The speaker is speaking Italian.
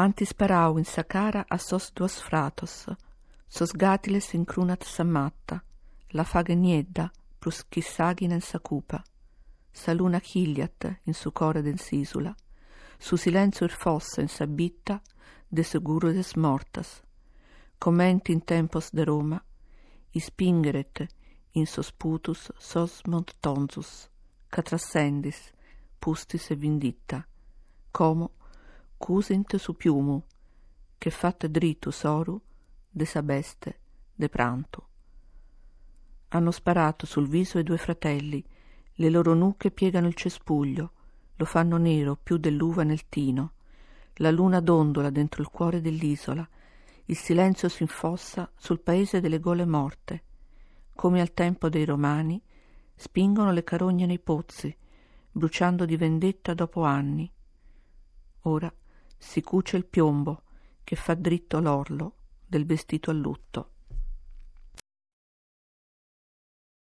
Antisparau in sa cara a sos duos fratos, sos gatiles incrunat sa matta, la faga niedda, plus chi sagina in sa cupa. Sa luna chigliat in su core d'ensisula, su silenzio ir fossa in sa bitta, de seguro des mortas. Commenti in tempos de Roma, ispingeret in sos putus sos montonzus, catrassendis, pustis e vinditta, como cusint su piumu, che fatte dritus oru, de sa beste, de pranto. Hanno sparato sul viso i due fratelli, le loro nuche piegano il cespuglio, lo fanno nero più dell'uva nel tino. La luna dondola dentro il cuore dell'isola, il silenzio si infossa sul paese delle gole morte. Come al tempo dei romani, spingono le carogne nei pozzi, bruciando di vendetta dopo anni. Ora si cuce il piombo che fa dritto l'orlo del vestito a lutto.